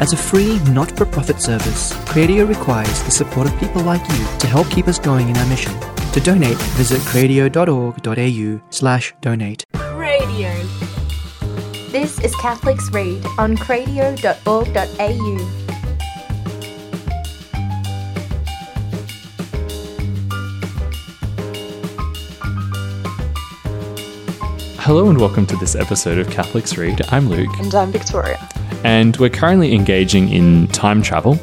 As a free, not for profit service, Cradio requires the support of people like you to help keep us going in our mission. To donate, visit cradio.org.au slash donate. Radio. This is Catholics Read on cradio.org.au. Hello and welcome to this episode of Catholics Read. I'm Luke. And I'm Victoria. And we're currently engaging in time travel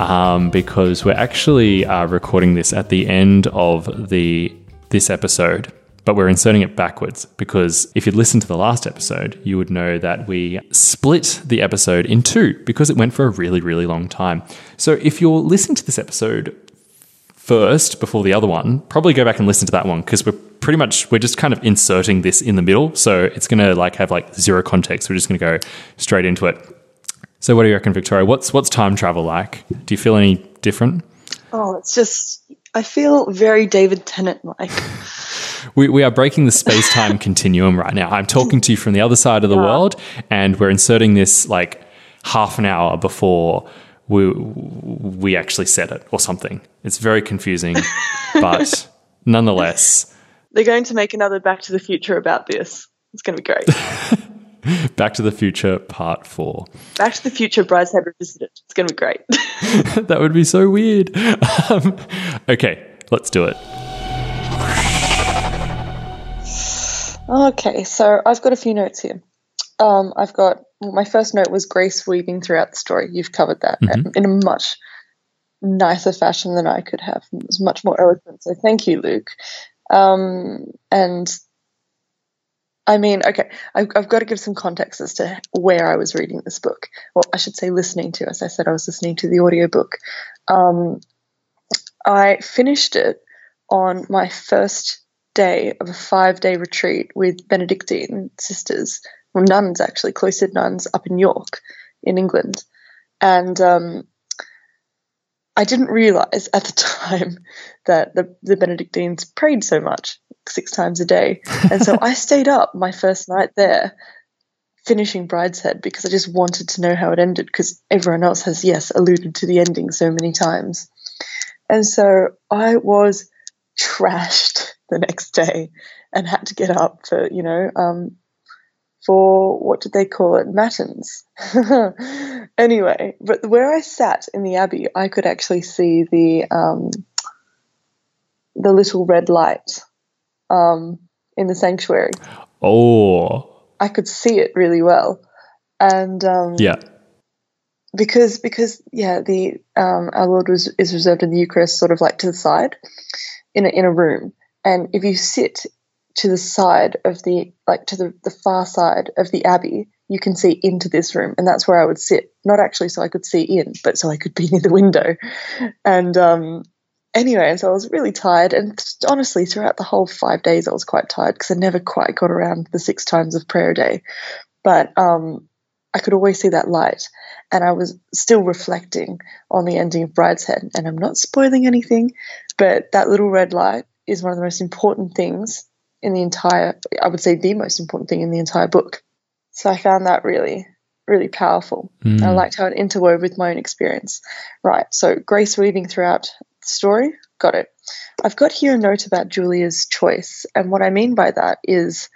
um, because we're actually uh, recording this at the end of the this episode, but we're inserting it backwards because if you'd listened to the last episode, you would know that we split the episode in two because it went for a really, really long time. So if you're listening to this episode first before the other one, probably go back and listen to that one because we're pretty much we're just kind of inserting this in the middle, so it's going to like have like zero context. We're just going to go straight into it. So, what do you reckon, Victoria? What's what's time travel like? Do you feel any different? Oh, it's just I feel very David Tennant like. We, we are breaking the space time continuum right now. I'm talking to you from the other side of the yeah. world, and we're inserting this like half an hour before we we actually said it or something. It's very confusing, but nonetheless, they're going to make another Back to the Future about this. It's going to be great. Back to the Future Part 4. Back to the Future Brideshead Revisited. It's going to be great. that would be so weird. Um, okay, let's do it. Okay, so I've got a few notes here. Um, I've got well, my first note was Grace weaving throughout the story. You've covered that mm-hmm. in a much nicer fashion than I could have. It was much more eloquent. So thank you, Luke. Um, and I mean, okay, I've, I've, got to give some context as to where I was reading this book. Well, I should say listening to. As I said, I was listening to the audiobook. Um, I finished it on my first day of a five day retreat with Benedictine sisters, well, nuns actually, cloistered nuns up in York in England. And um, I didn't realize at the time that the, the Benedictines prayed so much, six times a day. And so I stayed up my first night there finishing Brideshead because I just wanted to know how it ended because everyone else has, yes, alluded to the ending so many times. And so I was trashed the next day and had to get up for, you know, um, for what did they call it? Matins. anyway, but where I sat in the abbey, I could actually see the um, the little red light um, in the sanctuary. Oh, I could see it really well, and um, yeah, because because yeah, the um, our Lord was is reserved in the Eucharist, sort of like to the side, in a, in a room, and if you sit to the side of the like to the, the far side of the abbey you can see into this room and that's where i would sit. Not actually so i could see in but so i could be near the window. And um anyway and so i was really tired and honestly throughout the whole five days i was quite tired because i never quite got around the six times of prayer a day. But um i could always see that light and i was still reflecting on the ending of brideshead and i'm not spoiling anything but that little red light is one of the most important things in the entire, I would say the most important thing in the entire book. So I found that really, really powerful. Mm. I liked how it interwove with my own experience. Right. So Grace weaving throughout the story. Got it. I've got here a note about Julia's choice. And what I mean by that is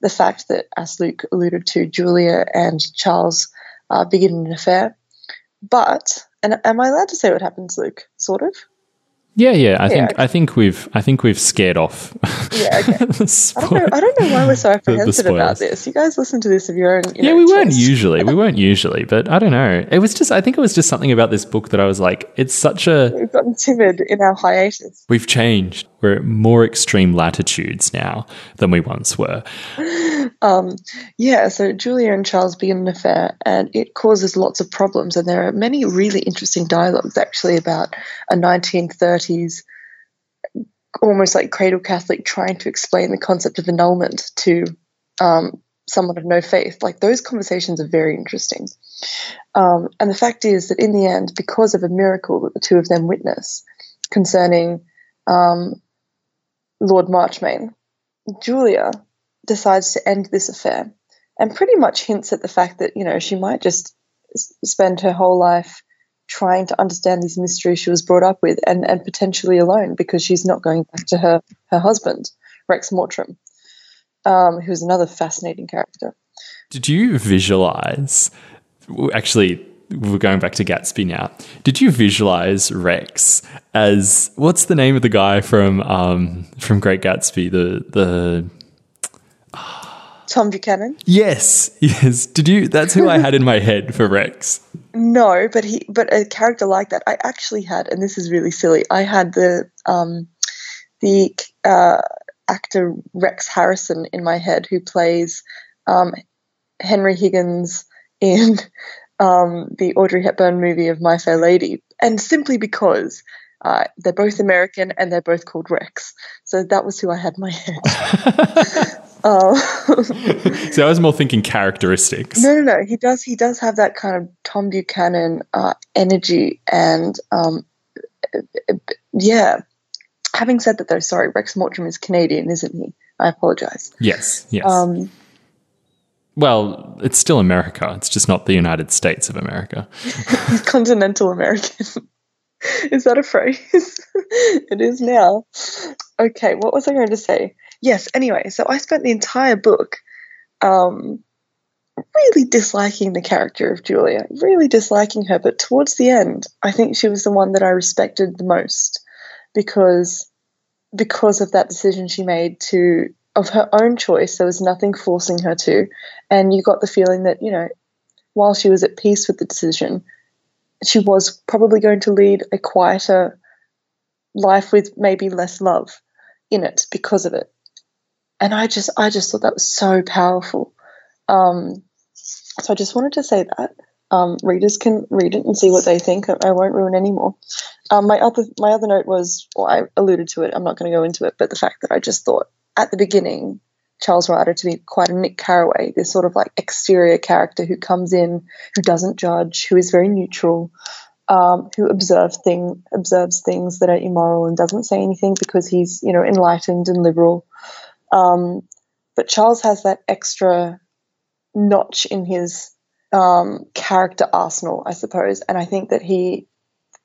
the fact that, as Luke alluded to, Julia and Charles uh, begin an affair. But, and am I allowed to say what happens, Luke? Sort of? Yeah, yeah. I yeah, think okay. I think we've I think we've scared off. Yeah, okay. I, don't know, I don't know why we're so apprehensive about this. You guys listen to this of your own. You yeah, know, we choice. weren't usually. We weren't usually, but I don't know. It was just I think it was just something about this book that I was like, it's such a. We've gotten timid in our hiatus. We've changed. We're at more extreme latitudes now than we once were. Um, yeah, so Julia and Charles begin an affair, and it causes lots of problems. And there are many really interesting dialogues actually about a 1930s, almost like cradle Catholic trying to explain the concept of annulment to um, someone of no faith. Like those conversations are very interesting. Um, and the fact is that in the end, because of a miracle that the two of them witness concerning um, Lord Marchmain, Julia decides to end this affair and pretty much hints at the fact that, you know, she might just spend her whole life trying to understand these mysteries she was brought up with and, and potentially alone because she's not going back to her, her husband, Rex Mottram, um, who's another fascinating character. Did you visualize? Actually, we're going back to Gatsby now. Did you visualize Rex as what's the name of the guy from um, from Great Gatsby? The the Tom Buchanan? yes yes. Did you? That's who I had in my head for Rex. No, but he but a character like that I actually had, and this is really silly. I had the um, the uh, actor Rex Harrison in my head who plays um, Henry Higgins in um, the Audrey Hepburn movie of My Fair Lady, and simply because uh, they're both American and they're both called Rex, so that was who I had in my head. Um, So I was more thinking characteristics. No, no, no. He does. He does have that kind of Tom Buchanan uh, energy, and um, yeah. Having said that, though, sorry, Rex Mottram is Canadian, isn't he? I apologize. Yes yes. Um, well, it's still America. It's just not the United States of America. continental American. is that a phrase? it is now. Okay, what was I going to say? Yes. Anyway, so I spent the entire book um, really disliking the character of Julia, really disliking her. But towards the end, I think she was the one that I respected the most because because of that decision she made to of her own choice. There was nothing forcing her to, and you got the feeling that you know, while she was at peace with the decision, she was probably going to lead a quieter life with maybe less love in it because of it. And I just I just thought that was so powerful. Um, so I just wanted to say that um, readers can read it and see what they think. I, won't ruin any more. Um, my other my other note was, well, I alluded to it. I'm not going to go into it, but the fact that I just thought at the beginning Charles Ryder to be quite a Nick Carraway, this sort of like exterior character who comes in, who doesn't judge, who is very neutral, um, who observes thing observes things that are immoral and doesn't say anything because he's you know enlightened and liberal. Um, but Charles has that extra notch in his um, character arsenal, I suppose, and I think that he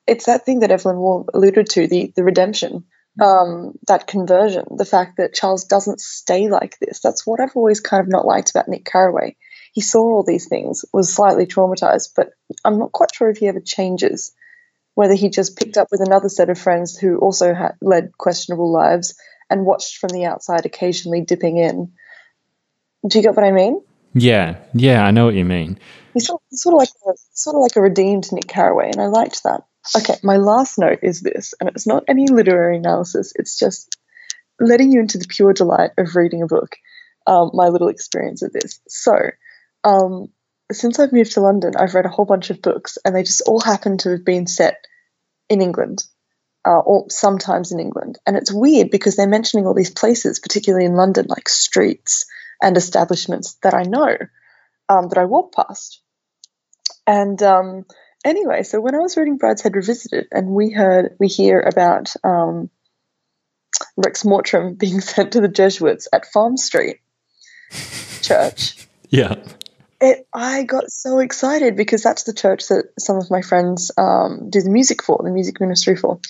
it's that thing that Evelyn Waugh alluded to the the redemption um, that conversion, the fact that Charles doesn't stay like this. That's what I've always kind of not liked about Nick Carraway. He saw all these things, was slightly traumatized, but I'm not quite sure if he ever changes. Whether he just picked up with another set of friends who also had led questionable lives and watched from the outside, occasionally dipping in. Do you get what I mean? Yeah, yeah, I know what you mean. He's sort of, sort of like a, sort of like a redeemed Nick Carraway, and I liked that. Okay, my last note is this, and it's not any literary analysis. It's just letting you into the pure delight of reading a book. Um, my little experience of this. So, um, since I've moved to London, I've read a whole bunch of books, and they just all happen to have been set in England, uh, or sometimes in England. And it's weird because they're mentioning all these places, particularly in London, like streets and establishments that I know, um, that I walk past. And um, anyway, so when I was reading Brideshead Revisited, and we heard we hear about um, Rex Mottram being sent to the Jesuits at Farm Street Church, Yeah. it I got so excited because that's the church that some of my friends um, do the music for, the music ministry for,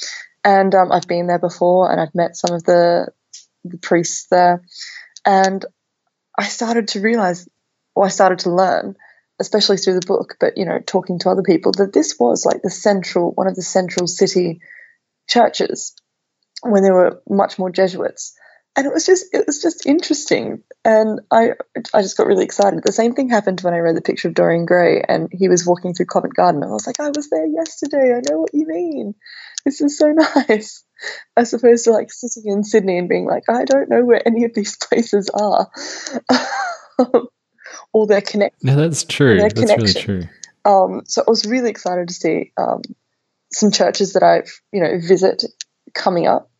and um, I've been there before, and I've met some of the the priests there, and I started to realize, or I started to learn, especially through the book, but you know, talking to other people, that this was like the central, one of the central city churches when there were much more Jesuits. And it was just it was just interesting. And I I just got really excited. The same thing happened when I read the picture of Dorian Gray and he was walking through Covent Garden. I was like, I was there yesterday. I know what you mean. This is so nice. As opposed to like sitting in Sydney and being like, I don't know where any of these places are. Um, or they're connected. No, that's true. Their That's really true. Um, so I was really excited to see um, some churches that I've you know visit coming up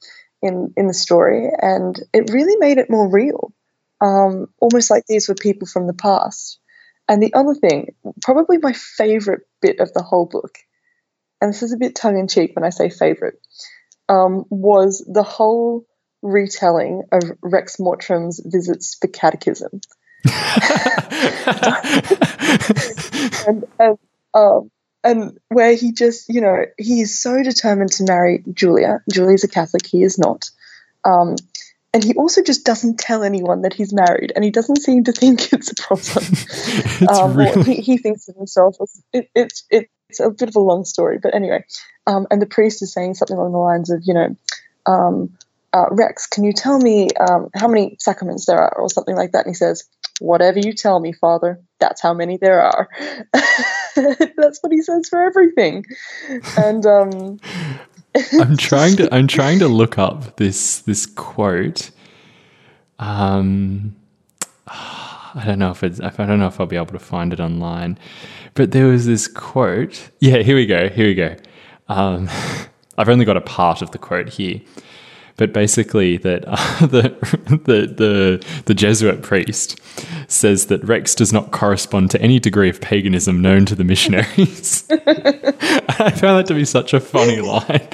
in in the story, and it really made it more real, um, almost like these were people from the past. And the other thing, probably my favorite bit of the whole book, and this is a bit tongue in cheek when I say favorite, um, was the whole retelling of Rex Mottram's visits for catechism. And, and Um, and where he just, you know, he is so determined to marry Julia. Julia's a Catholic, he is not. Um, and he also just doesn't tell anyone that he's married, and he doesn't seem to think it's a problem. it's um, really... he, he, thinks of himself as it, it, it, it's a bit of a long story, but anyway. Um, and the priest is saying something along the lines of, you know, um, uh, Rex, can you tell me um, how many sacraments there are, or something like that? And he says, whatever you tell me, Father, that's how many there are. that's what he says for everything. And um, I'm trying to I'm trying to look up this this quote. Um, I don't know if it's I don't know if I'll be able to find it online, but there was this quote. Yeah, here we go. Here we go. Um, I've only got a part of the quote here but basically that uh, the, the, the the Jesuit priest says that Rex does not correspond to any degree of paganism known to the missionaries. I found that to be such a funny line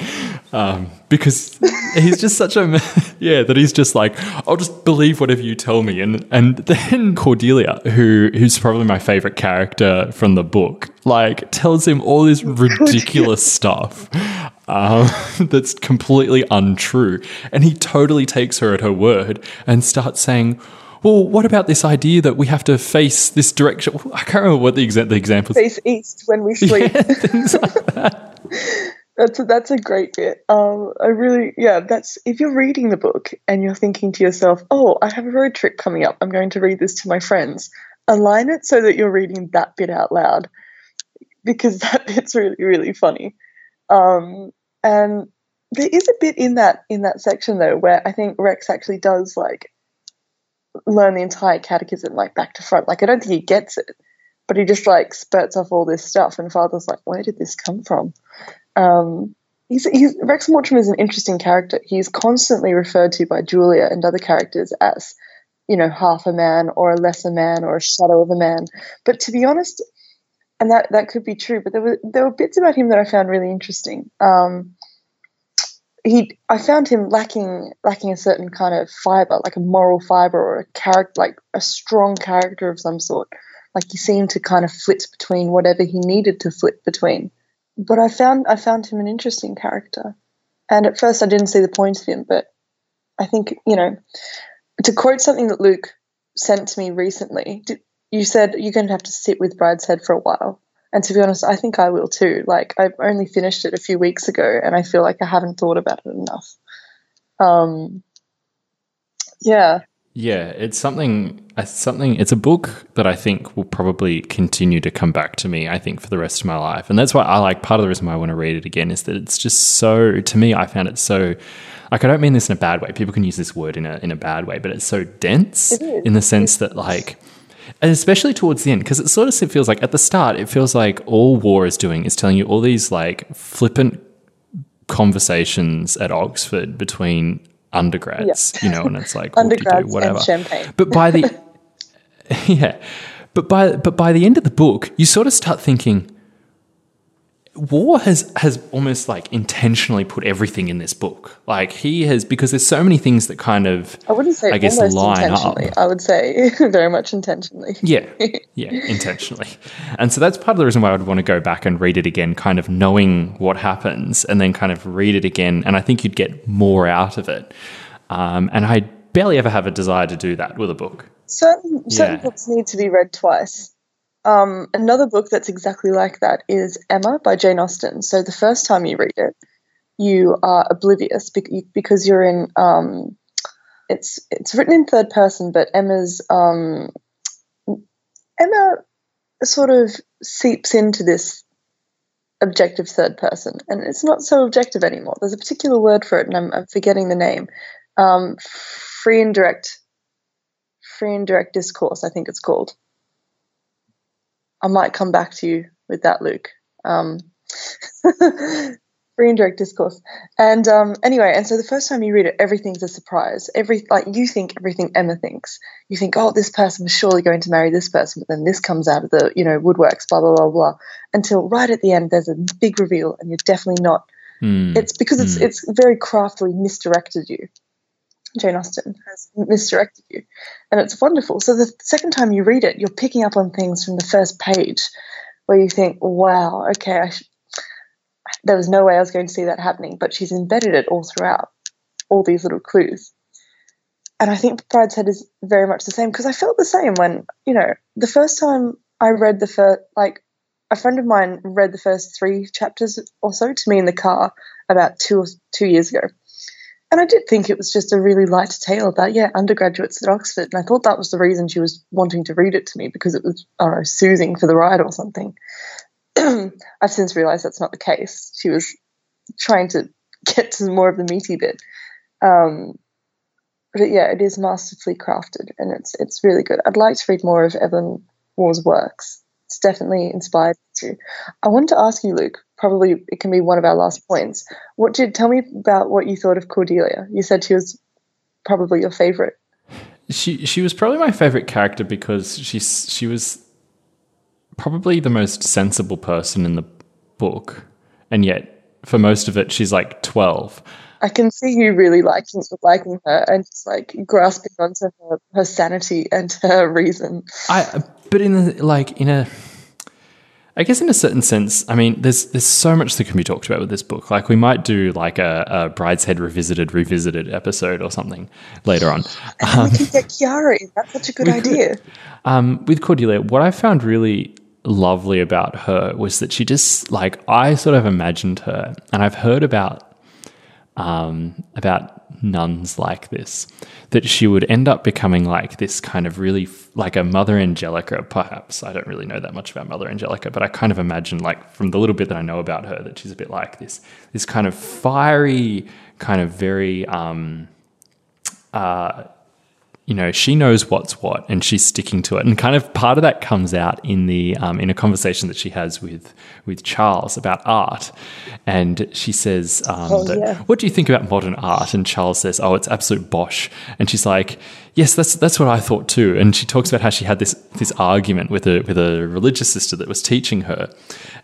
um, because he's just such a yeah that he's just like I'll just believe whatever you tell me, and and then Cordelia, who who's probably my favorite character from the book, like tells him all this ridiculous stuff um, that's completely untrue. And he totally takes her at her word and starts saying, well, what about this idea that we have to face this direction? I can't remember what the, exa- the example Face east when we sleep. Yeah, things like that. that's a, that's a great bit. Um, I really, yeah, that's if you're reading the book and you're thinking to yourself, oh, I have a road trip coming up. I'm going to read this to my friends. Align it so that you're reading that bit out loud because that bit's really, really funny. Um, and there is a bit in that in that section though where I think Rex actually does like learn the entire catechism like back to front. Like I don't think he gets it, but he just like spurts off all this stuff, and Father's like, where did this come from? Um, he's, he's Rex Mottram is an interesting character. He's constantly referred to by Julia and other characters as, you know, half a man or a lesser man or a shadow of a man. But to be honest, and that that could be true. But there were there were bits about him that I found really interesting. Um, he, I found him lacking lacking a certain kind of fiber, like a moral fiber or a character, like a strong character of some sort. Like he seemed to kind of flit between whatever he needed to flit between. But I found I found him an interesting character, and at first I didn't see the point of him, but I think you know, to quote something that Luke sent to me recently. Did, you said you're going to have to sit with Brideshead for a while. And to be honest, I think I will too. Like I've only finished it a few weeks ago, and I feel like I haven't thought about it enough. Um, yeah. Yeah, it's something. It's something. It's a book that I think will probably continue to come back to me. I think for the rest of my life, and that's why I like. Part of the reason why I want to read it again is that it's just so. To me, I found it so. Like I don't mean this in a bad way. People can use this word in a in a bad way, but it's so dense in the sense that like and especially towards the end because it sort of feels like at the start it feels like all Waugh is doing is telling you all these like flippant conversations at Oxford between undergrads, you know, and it's like undergrads do, whatever. and champagne. But by the yeah, but by but by the end of the book, you sort of start thinking, Waugh has has almost like intentionally put everything in this book. Like he has because there's so many things that kind of I wouldn't say I guess line up. I would say very much intentionally. Yeah, yeah, intentionally. And so that's part of the reason why I would want to go back and read it again, kind of knowing what happens, and then kind of read it again. And I think you'd get more out of it. Um, and I barely ever have a desire to do that with a book. Certain certain yeah. books need to be read twice. Um, another book that's exactly like that is Emma by Jane Austen. So the first time you read it, you are oblivious because you're in. Um, it's it's written in third person, but Emma's um, Emma sort of seeps into this objective third person, and it's not so objective anymore. There's a particular word for it, and I'm, I'm forgetting the name. Um, free indirect, free indirect discourse, I think it's called. I might come back to you with that, Luke. Um, free indirect discourse. And um, anyway, and so the first time you read it, everything's a surprise. Every like you think everything Emma thinks. You think, oh, this person was surely going to marry this person, but then this comes out of the you know woodworks, blah blah blah blah. Until right at the end, there's a big reveal, and you're definitely not. Mm. It's because it's mm. it's very craftily misdirected you. Jane Austen has misdirected you. And it's wonderful. So the second time you read it, you're picking up on things from the first page where you think, wow, okay, there was no way I was going to see that happening, but she's embedded it all throughout, all these little clues. And I think Brideshead is very much the same because I felt the same when, you know, the first time I read the first, like, a friend of mine read the first three chapters or so to me in the car about two two years ago. And I did think it was just a really light tale about, yeah, undergraduates at Oxford. And I thought that was the reason she was wanting to read it to me because it was, I don't know, soothing for the ride or something. I've since realized that's not the case. She was trying to get to more of the meaty bit. Um, but yeah, it is masterfully crafted and it's it's really good. I'd like to read more of Evelyn Waugh's works. It's definitely inspired to. I wanted to ask you, Luke. Probably it can be one of our last points. What did tell me about what you thought of Cordelia? You said she was probably your favorite. She she was probably my favorite character because she she was probably the most sensible person in the book, and yet for most of it she's like twelve. I can see you really liking liking her and just like grasping onto her, her sanity and her reason. I but in the, like in a I guess in a certain sense, I mean, there's there's so much that can be talked about with this book. Like we might do like a, a Brideshead revisited revisited episode or something later on. Um, we could get Chiara. That's such a good idea. Um, with Cordelia, what I found really lovely about her was that she just like I sort of imagined her, and I've heard about um, about nuns like this, that she would end up becoming like this kind of really like a Mother Angelica, perhaps. I don't really know that much about Mother Angelica, but I kind of imagine like from the little bit that I know about her that she's a bit like this, this kind of fiery, kind of very um, uh, you know she knows what's what and she's sticking to it. And kind of part of that comes out in the um, in a conversation that she has with with charles about art. And she says um, oh, that, yeah. what do you think about modern art? And charles says oh it's absolute bosh. And she's like yes that's that's what i thought too and she talks about how she had this this argument with a with a religious sister that was teaching her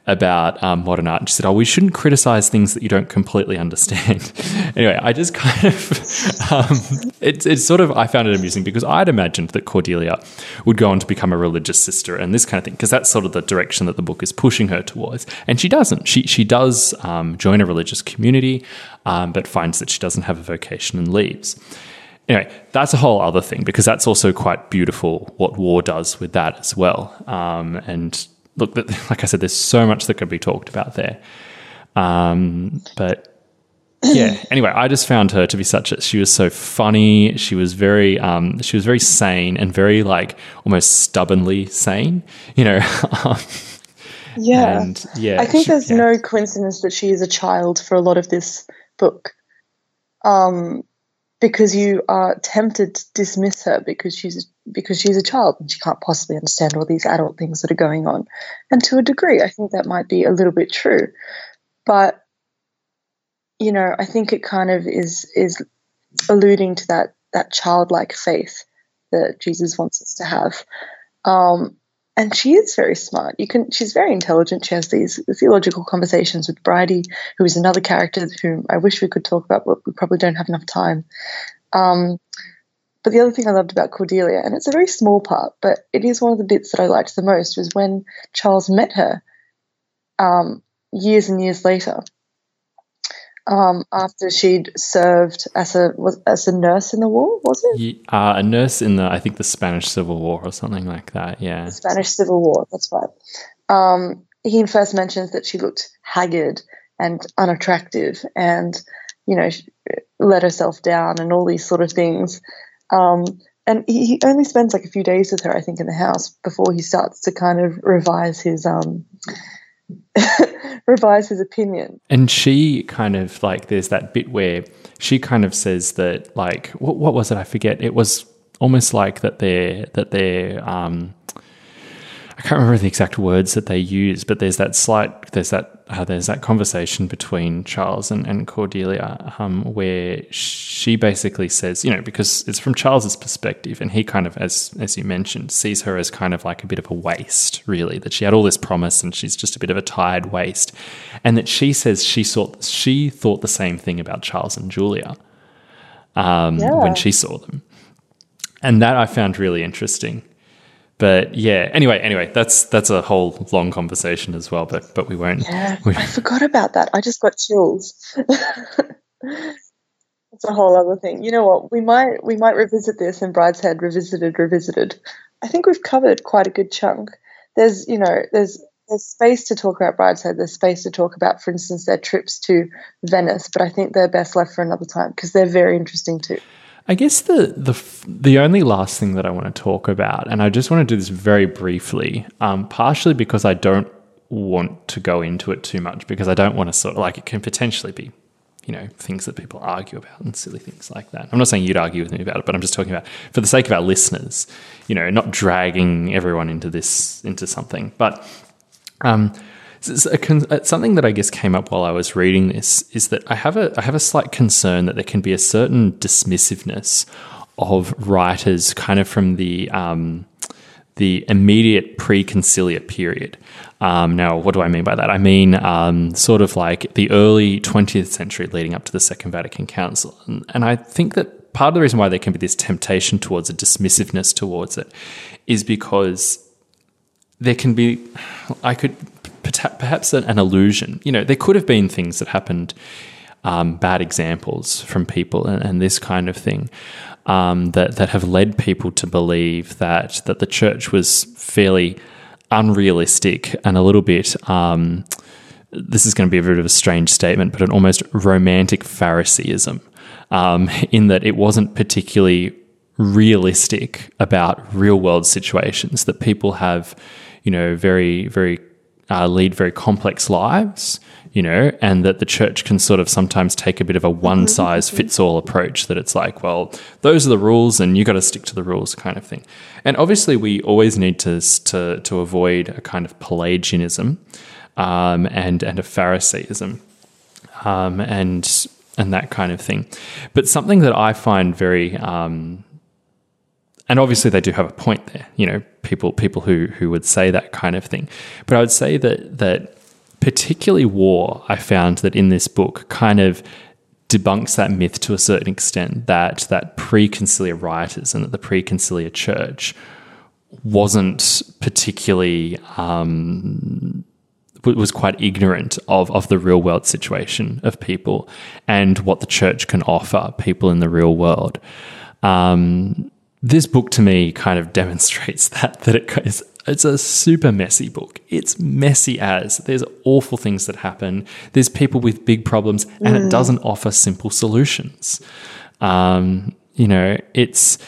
about um, modern art. And she said, "Oh, we shouldn't criticize things that you don't completely understand." anyway, I just kind of um, it's it's sort of I found it amusing because I'd imagined that Cordelia would go on to become a religious sister and this kind of thing because that's sort of the direction that the book is pushing her towards, and she doesn't. She she does um, join a religious community, um, but finds that she doesn't have a vocation and leaves anyway, that's a whole other thing because that's also quite beautiful what Waugh does with that as well. Um, and look, like I said, there's so much that could be talked about there. Um, but yeah, anyway, I just found her to be such a, she was so funny. She was very, um, she was very sane and very like almost stubbornly sane, you know. yeah. And, yeah. I think she, there's yeah. no coincidence that she is a child for a lot of this book. Um, because you are tempted to dismiss her because she's because she's a child and she can't possibly understand all these adult things that are going on. And to a degree, I think that might be a little bit true. But you know, I think it kind of is is alluding to that that childlike faith that Jesus wants us to have. Um, and she is very smart. You can she's very intelligent. She has these theological conversations with Bridie, who is another character whom I wish we could talk about, but we probably don't have enough time. Um, but the other thing I loved about Cordelia, and it's a very small part, but it is one of the bits that I liked the most, was when Charles met her um, years and years later. Um, after she'd served as a was, as a nurse in the war, was it? uh, a nurse in the I think the Spanish Civil War or something like that. Yeah, the Spanish Civil War. That's right. Um, he first mentions that she looked haggard and unattractive, and you know, let herself down, and all these sort of things. Um, and he, he, only spends like a few days with her, I think, in the house before he starts to kind of revise his um, revise his opinion. And she kind of like there's that bit where she kind of says that like what, what was it? I forget. It was almost like that they're that they're um, I can't remember the exact words that they use, but there's that slight, there's that, uh, there's that conversation between Charles and, and Cordelia, um, where she basically says, you know, because it's from Charles's perspective, and he kind of, as as you mentioned, sees her as kind of like a bit of a waste, really. That she had all this promise, and she's just a bit of a tired waste, and that she says she thought she thought the same thing about Charles and Julia um, yeah. when she saw them, and that I found really interesting but yeah. Anyway, anyway, that's that's a whole long conversation as well. But but we won't. Yeah, we, I forgot about that. I just got chills. It's a whole other thing. You know what? We might we might revisit this in Brideshead Revisited Revisited. I think we've covered quite a good chunk. There's you know there's there's space to talk about Brideshead. There's space to talk about, for instance, their trips to Venice. But I think they're best left for another time because they're very interesting too. I guess the the the only last thing that I want to talk about, and I just want to do this very briefly, um, partially because I don't want to go into it too much because I don't want to sort of like it can potentially be you know things that people argue about and silly things like that. I'm not saying you'd argue with me about it, but I'm just talking about for the sake of our listeners, you know, not dragging everyone into this into something. But um, something that I guess came up while I was reading this is that I have a I have a slight concern that there can be a certain dismissiveness of writers, kind of from the um, the immediate pre-conciliar period. Um, now, what do I mean by that? I mean um, sort of like the early 20th century leading up to the Second Vatican Council. And, and I think that part of the reason why there can be this temptation towards a dismissiveness towards it is because there can be, I could, perhaps an, illusion. You know, there could have been things that happened, um, bad examples from people and, and this kind of thing um, that that have led people to believe that that the church was fairly unrealistic and a little bit. Um, this is going to be a bit of a strange statement, but an almost romantic Phariseeism, um, in that it wasn't particularly realistic about real world situations. That people have, you know, very very uh, lead very complex lives, you know, and that the church can sort of sometimes take a bit of a one size mm-hmm. fits all approach that it's like, well, those are the rules and you got to stick to the rules kind of thing. And obviously, we always need to, to, to avoid a kind of Pelagianism um, and, and a Pharisaism um, and, and that kind of thing. But something that I find very, um, and obviously they do have a point there, you know, people people who who would say that kind of thing. But I would say that that particularly Waugh, I found that in this book kind of debunks that myth to a certain extent that that pre-conciliar writers and that the pre-conciliar church wasn't particularly um, was quite ignorant of, of the real world situation of people and what the church can offer people in the real world. Um, this book to me kind of demonstrates that that it is it's a super messy book. It's messy as there's awful things that happen. There's people with big problems, and mm. it doesn't offer simple solutions. Um, you know, it's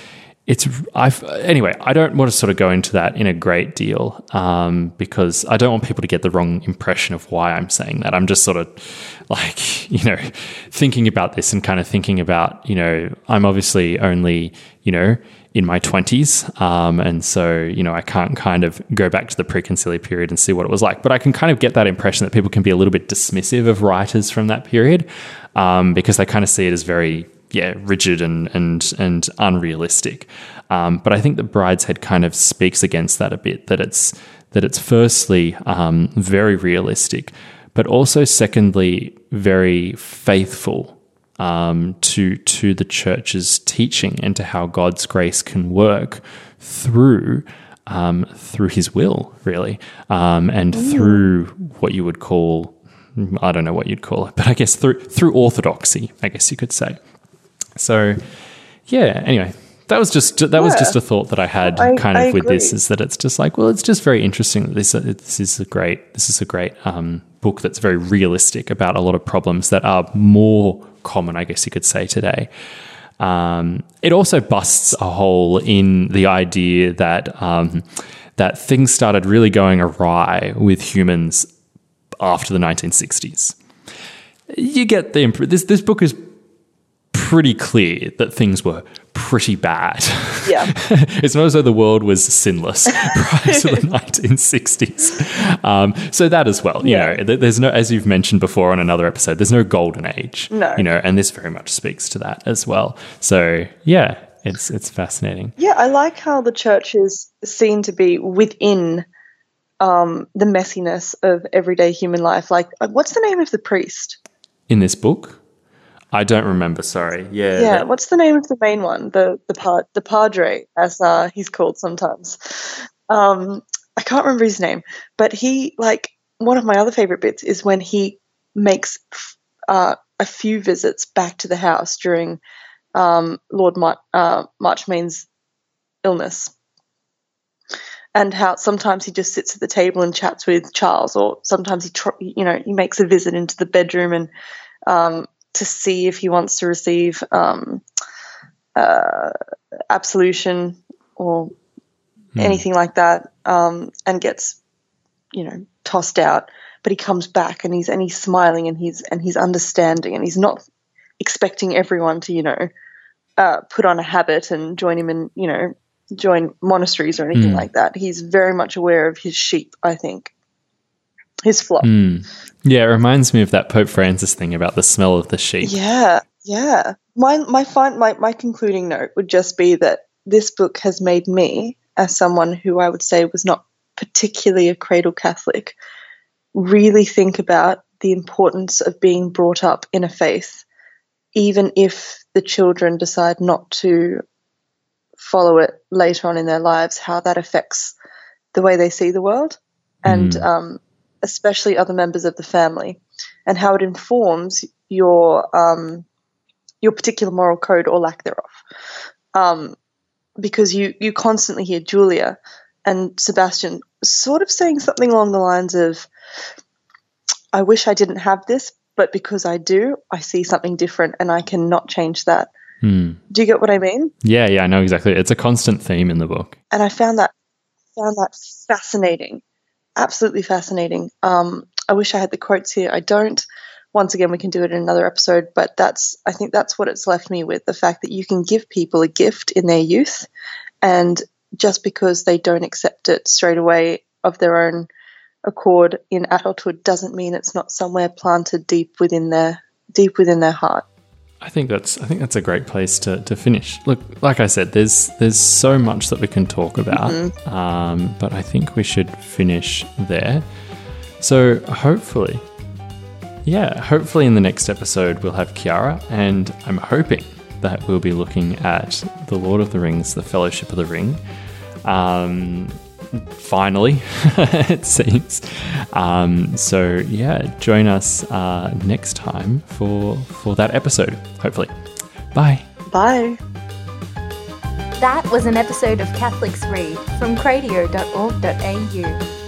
it's I've anyway. I don't want to sort of go into that in a great deal um, because I don't want people to get the wrong impression of why I'm saying that. I'm just sort of like you know thinking about this and kind of thinking about you know I'm obviously only you know in my 20s. Um, and so, you know, I can't kind of go back to the preconciliar period and see what it was like. But I can kind of get that impression that people can be a little bit dismissive of writers from that period um, because they kind of see it as very, yeah, rigid and, and, and unrealistic. Um, but I think that Brideshead kind of speaks against that a bit, that it's, that it's firstly um, very realistic, but also secondly, very faithful um, to to the church's teaching and to how God's grace can work through um, through His will, really, um, and Ooh. through what you would call I don't know what you'd call it, but I guess through through orthodoxy, I guess you could say. So, yeah. Anyway, that was just that yeah. was just a thought that I had I, kind of I with agree. this is that it's just like well it's just very interesting that this this is a great this is a great um, book that's very realistic about a lot of problems that are more common, I guess you could say today. Um, it also busts a hole in the idea that um, that things started really going awry with humans after the 1960s. You get the imp- this this book is pretty clear that things were pretty bad. Yeah. it's not as though the world was sinless prior to the 1960s. Um, so that as well, you yeah. know, there's no, as you've mentioned before on another episode, there's no golden age. No. You know, and this very much speaks to that as well. So yeah, it's it's fascinating. Yeah, I like how the church is seen to be within um, the messiness of everyday human life. Like, uh, what's the name of the priest in this book? I don't remember. Sorry. Yeah. Yeah. That- what's the name of the main one? The the pa- the padre, as uh, he's called sometimes. Um, I can't remember his name, but he like one of my other favorite bits is when he makes uh, a few visits back to the house during um, Lord Mar- uh, Marchmain's illness, and how sometimes he just sits at the table and chats with Charles, or sometimes he tr- you know he makes a visit into the bedroom and um, to see if he wants to receive um, uh, absolution or hmm. anything like that, um, and gets you know tossed out. But he comes back and he's and he's smiling and he's and he's understanding and he's not expecting everyone to you know uh, put on a habit and join him in you know join monasteries or anything mm. like that. He's very much aware of his sheep. I think his flock. Mm. Yeah, it reminds me of that Pope Francis thing about the smell of the sheep. Yeah, yeah. My my fine my, my concluding note would just be that this book has made me, as someone who I would say was not particularly a cradle Catholic, really think about the importance of being brought up in a faith, even if the children decide not to follow it later on in their lives, how that affects the way they see the world. And mm. um, especially other members of the family, and how it informs your um, your particular moral code or lack thereof. Um, because you you constantly hear Julia and Sebastian sort of saying something along the lines of, "I wish I didn't have this, but because I do, I see something different, and I cannot change that." Hmm. Do you get what I mean? Yeah, yeah, I know exactly. It's a constant theme in the book, and I found that found that fascinating absolutely fascinating. Um, I wish I had the quotes here. I don't. Once again, we can do it in another episode, but that's I think that's what it's left me with the fact that you can give people a gift in their youth, and just because they don't accept it straight away of their own accord in adulthood doesn't mean it's not somewhere planted deep within their deep within their heart. I think that's I think that's a great place to, to finish. Look, like I said, there's there's so much that we can talk about, mm-hmm. um, but I think we should finish there. So hopefully, yeah, hopefully in the next episode we'll have Kiara, and I'm hoping that we'll be looking at the Lord of the Rings, the Fellowship of the Ring. Um, finally, it seems. Um, so yeah, join us uh, next time for for that episode. Hopefully, bye. Bye. That was an episode of Catholics Read from cradio.org.au.